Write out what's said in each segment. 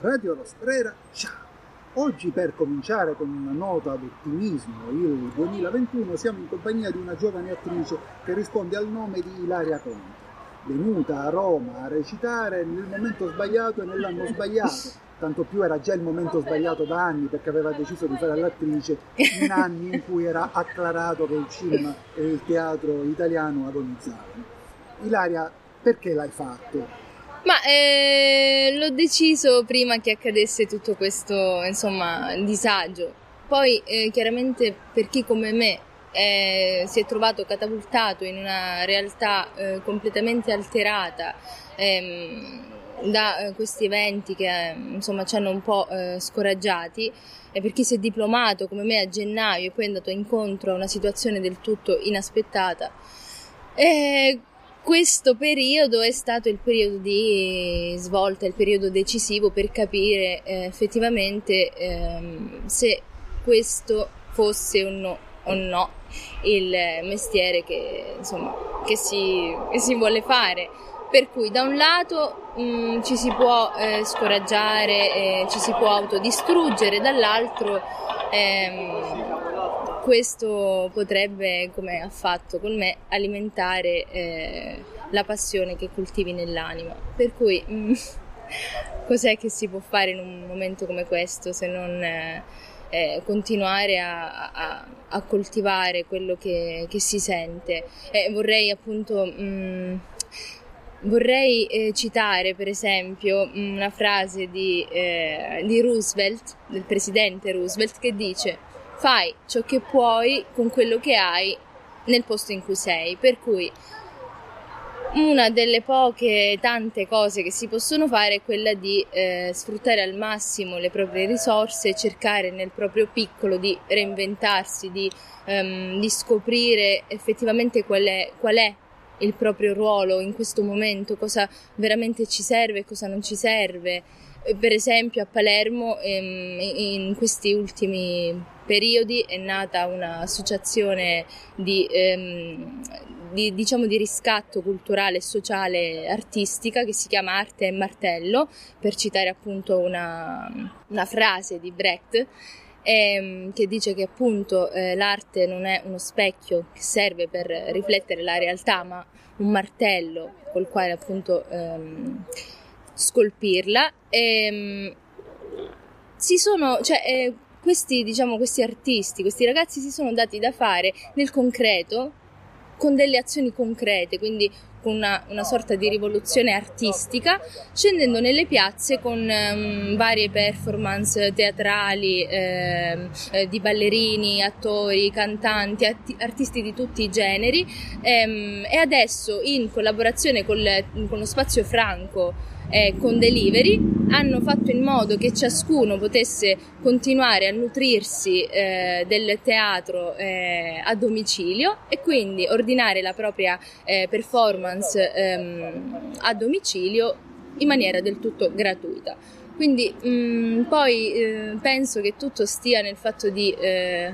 Radio Rostrera, ciao! Oggi per cominciare con una nota d'ottimismo, il 2021, siamo in compagnia di una giovane attrice che risponde al nome di Ilaria Conte, venuta a Roma a recitare nel momento sbagliato e nell'anno sbagliato. Tanto più era già il momento sbagliato da anni perché aveva deciso di fare l'attrice in anni in cui era acclarato che il cinema e il teatro italiano agonizzavano. Ilaria, perché l'hai fatto? Ma eh, l'ho deciso prima che accadesse tutto questo, insomma, disagio. Poi, eh, chiaramente, per chi come me eh, si è trovato catapultato in una realtà eh, completamente alterata ehm, da eh, questi eventi che, insomma, ci hanno un po' eh, scoraggiati, e per chi si è diplomato come me a gennaio e poi è andato incontro a una situazione del tutto inaspettata, eh, questo periodo è stato il periodo di svolta, il periodo decisivo per capire eh, effettivamente ehm, se questo fosse o no, o no il mestiere che, insomma, che, si, che si vuole fare. Per cui da un lato mh, mm, ci si può eh, scoraggiare, eh, ci si può autodistruggere, dall'altro ehm, questo potrebbe, come ha fatto con me, alimentare eh, la passione che coltivi nell'anima. Per cui mm, cos'è che si può fare in un momento come questo se non eh, eh, continuare a, a, a, coltivare quello che, che si sente? vorrei appunto... Mm, Vorrei eh, citare per esempio una frase di, eh, di Roosevelt, del presidente Roosevelt, che dice fai ciò che puoi con quello che hai nel posto in cui sei. Per cui una delle poche tante cose che si possono fare è quella di eh, sfruttare al massimo le proprie risorse, cercare nel proprio piccolo di reinventarsi, di, um, di scoprire effettivamente qual è, qual è il proprio ruolo in questo momento, cosa veramente ci serve e cosa non ci serve. Per esempio a Palermo ehm, in questi ultimi periodi è nata un'associazione di, ehm, di, diciamo, di riscatto culturale, sociale, artistica che si chiama Arte e Martello, per citare appunto una, una frase di Brecht ehm, che dice che appunto eh, l'arte non è uno specchio che serve per riflettere la realtà, ma un martello col quale appunto ehm, scolpirla. E, ehm, si sono, cioè, eh, questi, diciamo, questi artisti, questi ragazzi si sono dati da fare nel concreto con delle azioni concrete, quindi con una, una sorta di rivoluzione artistica, scendendo nelle piazze con um, varie performance teatrali eh, eh, di ballerini, attori, cantanti, atti, artisti di tutti i generi ehm, e adesso in collaborazione con, le, con lo spazio franco eh, con delivery hanno fatto in modo che ciascuno potesse continuare a nutrirsi eh, del teatro eh, a domicilio e quindi ordinare la propria eh, performance ehm, a domicilio in maniera del tutto gratuita. Quindi mh, mm, poi eh, penso che tutto stia nel fatto di eh,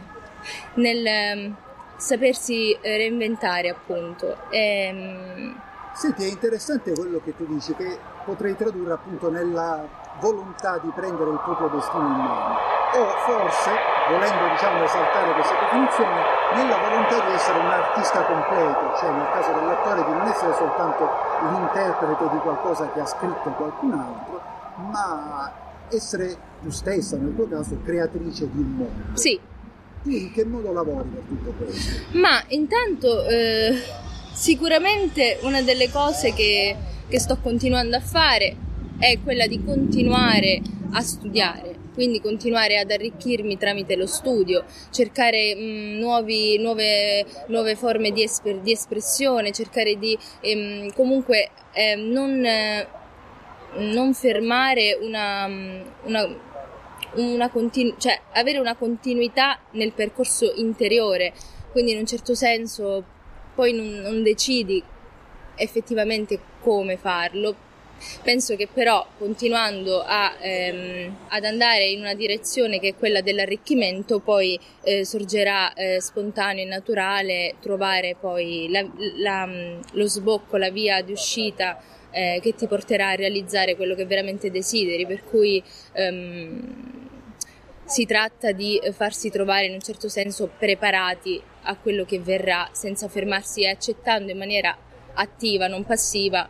nel ehm, sapersi reinventare appunto. E, ehm, Senti, è interessante quello che tu dici, che potrei tradurre appunto nella volontà di prendere il proprio destino in mano o forse, volendo diciamo esaltare questa definizione, nella volontà di essere un artista completo, cioè nel caso dell'attore di non essere soltanto l'interprete di qualcosa che ha scritto qualcun altro, ma essere tu stessa, nel tuo caso, creatrice di un mondo. Sì. Tu in che modo lavori per tutto questo? Ma intanto... Eh Sicuramente una delle cose che, che sto continuando a fare è quella di continuare a studiare, quindi continuare ad arricchirmi tramite lo studio, cercare mh, mm, nuovi, nuove, nuove, forme di, esper- di, espressione, cercare di ehm, comunque eh, non, eh, non, fermare una, mm, una, una continu- cioè avere una continuità nel percorso interiore, quindi in un certo senso poi non, non decidi effettivamente come farlo. Penso che però continuando a, ehm, ad andare in una direzione che è quella dell'arricchimento, poi eh, sorgerà eh, spontaneo e naturale trovare poi la, la, lo sbocco, la via di uscita eh, che ti porterà a realizzare quello che veramente desideri, per cui ehm, si tratta di farsi trovare in un certo senso preparati a quello che verrà senza fermarsi e accettando in maniera attiva, non passiva,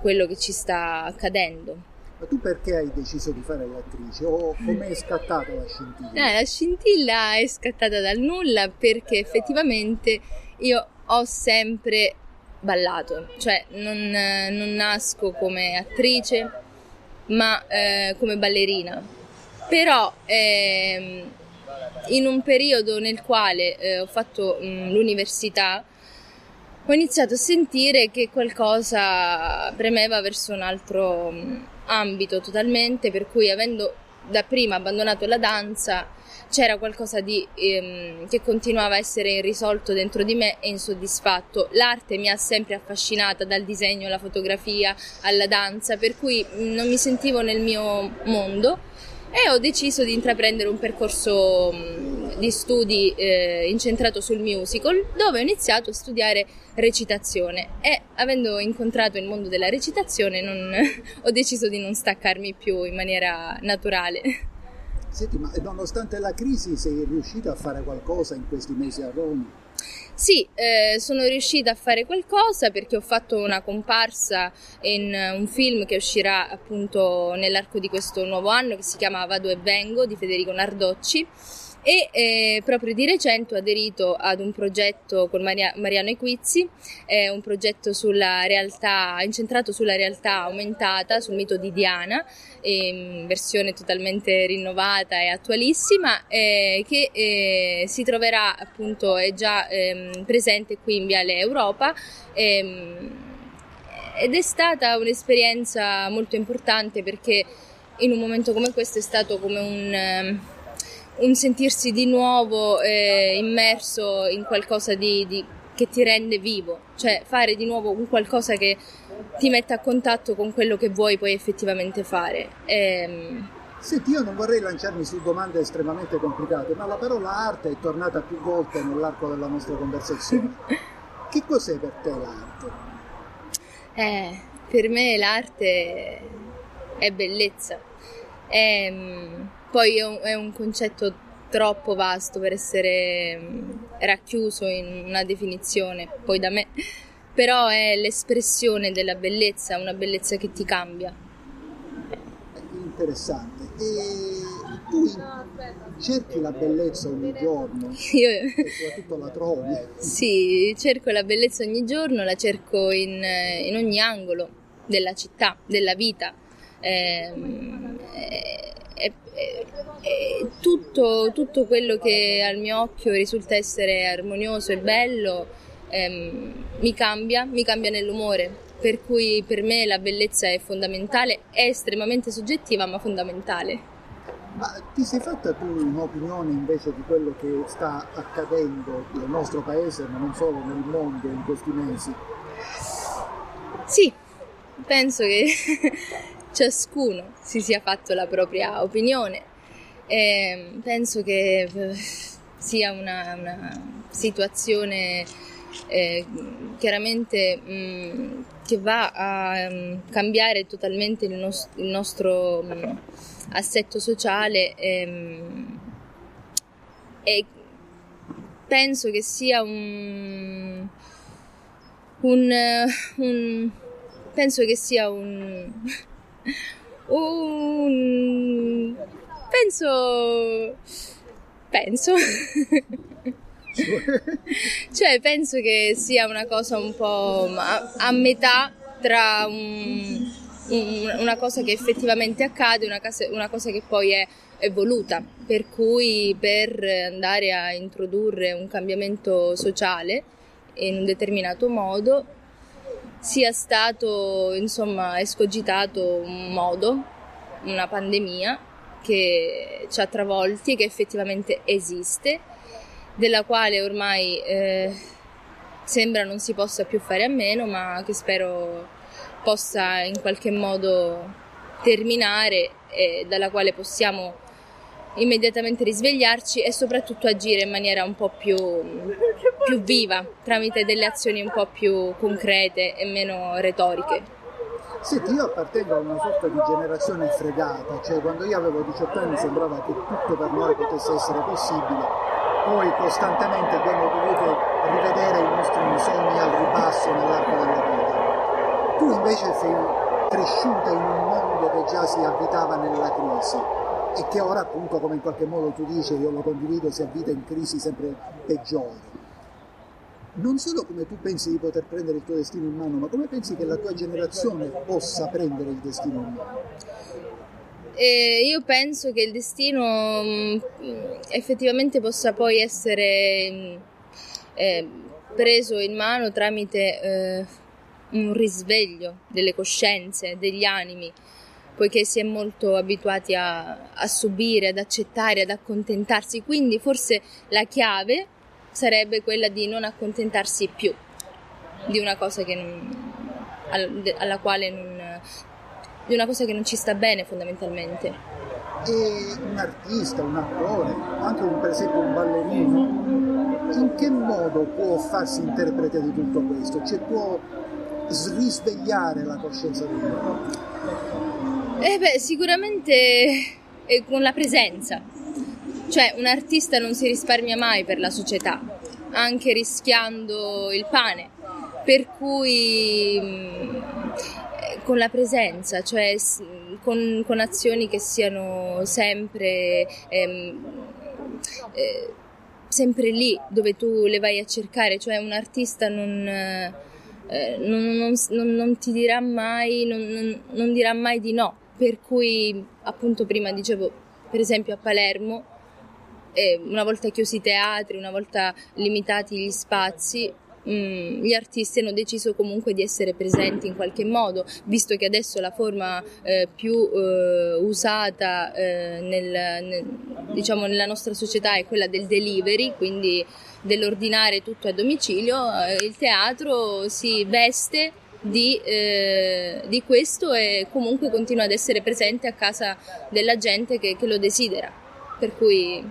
quello che ci sta accadendo. Ma tu perché hai deciso di fare l'attrice o come è scattata la scintilla? Eh, la scintilla è scattata dal nulla perché effettivamente io ho sempre ballato, cioè non, non nasco come attrice ma eh, come ballerina. Però ehm, in un periodo nel quale eh, ho fatto mh, l'università ho iniziato a sentire che qualcosa premeva verso un altro mh, ambito totalmente, per cui avendo da prima abbandonato la danza c'era qualcosa di, ehm, che continuava a essere irrisolto dentro di me e insoddisfatto. L'arte mi ha sempre affascinata dal disegno alla fotografia alla danza, per cui non mi sentivo nel mio mondo e ho deciso di intraprendere un percorso di studi eh, incentrato sul musical dove ho iniziato a studiare recitazione e avendo incontrato il mondo della recitazione non, ho deciso di non staccarmi più in maniera naturale. Senti, ma nonostante la crisi sei riuscita a fare qualcosa in questi mesi a Roma? Sì, eh, sono riuscita a fare qualcosa perché ho fatto una comparsa in un film che uscirà appunto nell'arco di questo nuovo anno che si chiama Vado e Vengo di Federico Nardocci e eh, proprio di recente ho aderito ad un progetto con Maria, Mariano Equizzi, eh, un progetto sulla realtà, incentrato sulla realtà aumentata, sul mito di Diana, in versione totalmente rinnovata e attualissima, eh, che eh, si troverà appunto, è già ehm, presente qui in Viale Europa ehm, ed è stata un'esperienza molto importante perché in un momento come questo è stato come un ehm, un sentirsi di nuovo eh, immerso in qualcosa di, di, che ti rende vivo, cioè fare di nuovo un qualcosa che ti metta a contatto con quello che vuoi poi effettivamente fare. E, ehm, Senti, io non vorrei lanciarmi su domande estremamente complicate, ma la parola arte è tornata più volte nell'arco della nostra conversazione. che cos'è per te l'arte? Eh, per me l'arte è bellezza. È, poi è un, è un concetto troppo vasto per essere mm, racchiuso in una definizione, poi da me, però è l'espressione della bellezza, una bellezza che ti cambia. Interessante. E tu cerchi la bellezza ogni giorno Io... e soprattutto la trovi? Sì, cerco la bellezza ogni giorno, la cerco in, in ogni angolo della città, della vita. Eh, tutto, tutto, quello che al mio occhio risulta essere armonioso e bello ehm, mi cambia, mi cambia nell'umore. Per cui per me la bellezza è fondamentale, è estremamente soggettiva ma fondamentale. Ma ti sei fatta tu un'opinione invece di quello che sta accadendo nel nostro paese, ma non solo nel mondo in questi mesi? Sì, penso che ciascuno si sia fatto la propria opinione. E penso che eh, sia una, una situazione eh, chiaramente mh, mm, che va a um, cambiare totalmente il, nos- il nostro um, assetto sociale um, e penso che sia un, un, un penso che sia un un... penso... penso... cioè penso che sia una cosa un po' a, a metà tra un, un, una cosa che effettivamente accade e una, una, cosa che poi è evoluta, per cui per andare a introdurre un cambiamento sociale in un determinato modo sia stato insomma escogitato un modo, una pandemia che ci ha travolti, che effettivamente esiste, della quale ormai eh, sembra non si possa più fare a meno, ma che spero possa in qualche modo terminare e dalla quale possiamo immediatamente risvegliarci e soprattutto agire in maniera un po' più, più viva, tramite delle azioni un po' più concrete e meno retoriche. Senti, io appartengo a una sorta di generazione fregata, cioè quando io avevo 18 anni sembrava che tutto per noi potesse essere possibile, poi costantemente abbiamo dovuto rivedere i nostri sogni al ribasso nell'arco della vita. Tu invece sei cresciuta in un mondo che già si avvitava nella crisi e che ora appunto come in qualche modo tu dici, io lo condivido, si avvita in crisi sempre peggiori non solo come tu pensi di poter prendere il tuo destino in mano, ma come pensi che la tua generazione possa prendere il destino in mano? Eh, io penso che il destino mh, mm, effettivamente possa poi essere mh, mm, eh, preso in mano tramite eh, un risveglio delle coscienze, degli animi, poiché si è molto abituati a, a subire, ad accettare, ad accontentarsi. Quindi forse la chiave sarebbe quella di non accontentarsi più di una cosa che non, alla quale non, di una cosa che non ci sta bene fondamentalmente. E un artista, un attore, anche un, per esempio un ballerino, in che modo può farsi interprete di tutto questo? Cioè può risvegliare la coscienza dell'uomo? Eh beh, sicuramente con la presenza, cioè un artista non si risparmia mai per la società, anche rischiando il pane, per cui mm, con la presenza, cioè con, con azioni che siano sempre, ehm, eh, sempre lì dove tu le vai a cercare, cioè un artista non... Eh, non, non, non, ti dirà mai, non, dirà mai di no. Per cui, appunto, prima dicevo, per esempio a Palermo, e una volta chiusi i teatri, una volta limitati gli spazi, mm, gli artisti hanno deciso comunque di essere presenti in qualche modo, visto che adesso la forma eh, più eh, usata eh, nel, nel, diciamo, nella nostra società è quella del delivery, quindi dell'ordinare tutto a domicilio, eh, il teatro si veste di, eh, di, questo e comunque continua ad essere presente a casa della gente che, che lo desidera. Per cui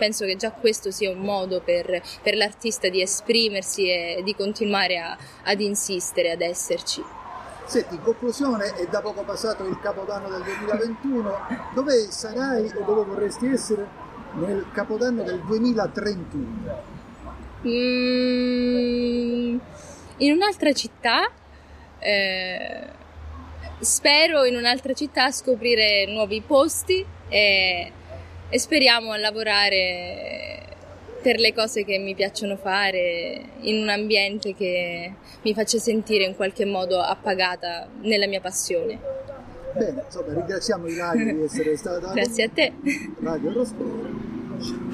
penso che già questo sia un modo per, per l'artista di esprimersi e di continuare a, ad insistere, ad esserci. Senti, in conclusione, è da poco passato il Capodanno del 2021, dove sarai o dove vorresti essere nel Capodanno del 2031? Mm, in un'altra città, eh, spero in un'altra città scoprire nuovi posti e e speriamo a lavorare per le cose che mi piacciono fare in un ambiente che mi faccia sentire in qualche modo appagata nella mia passione. Bene, insomma, ringraziamo Ilaria di essere stata Grazie a te. Radio Rospero.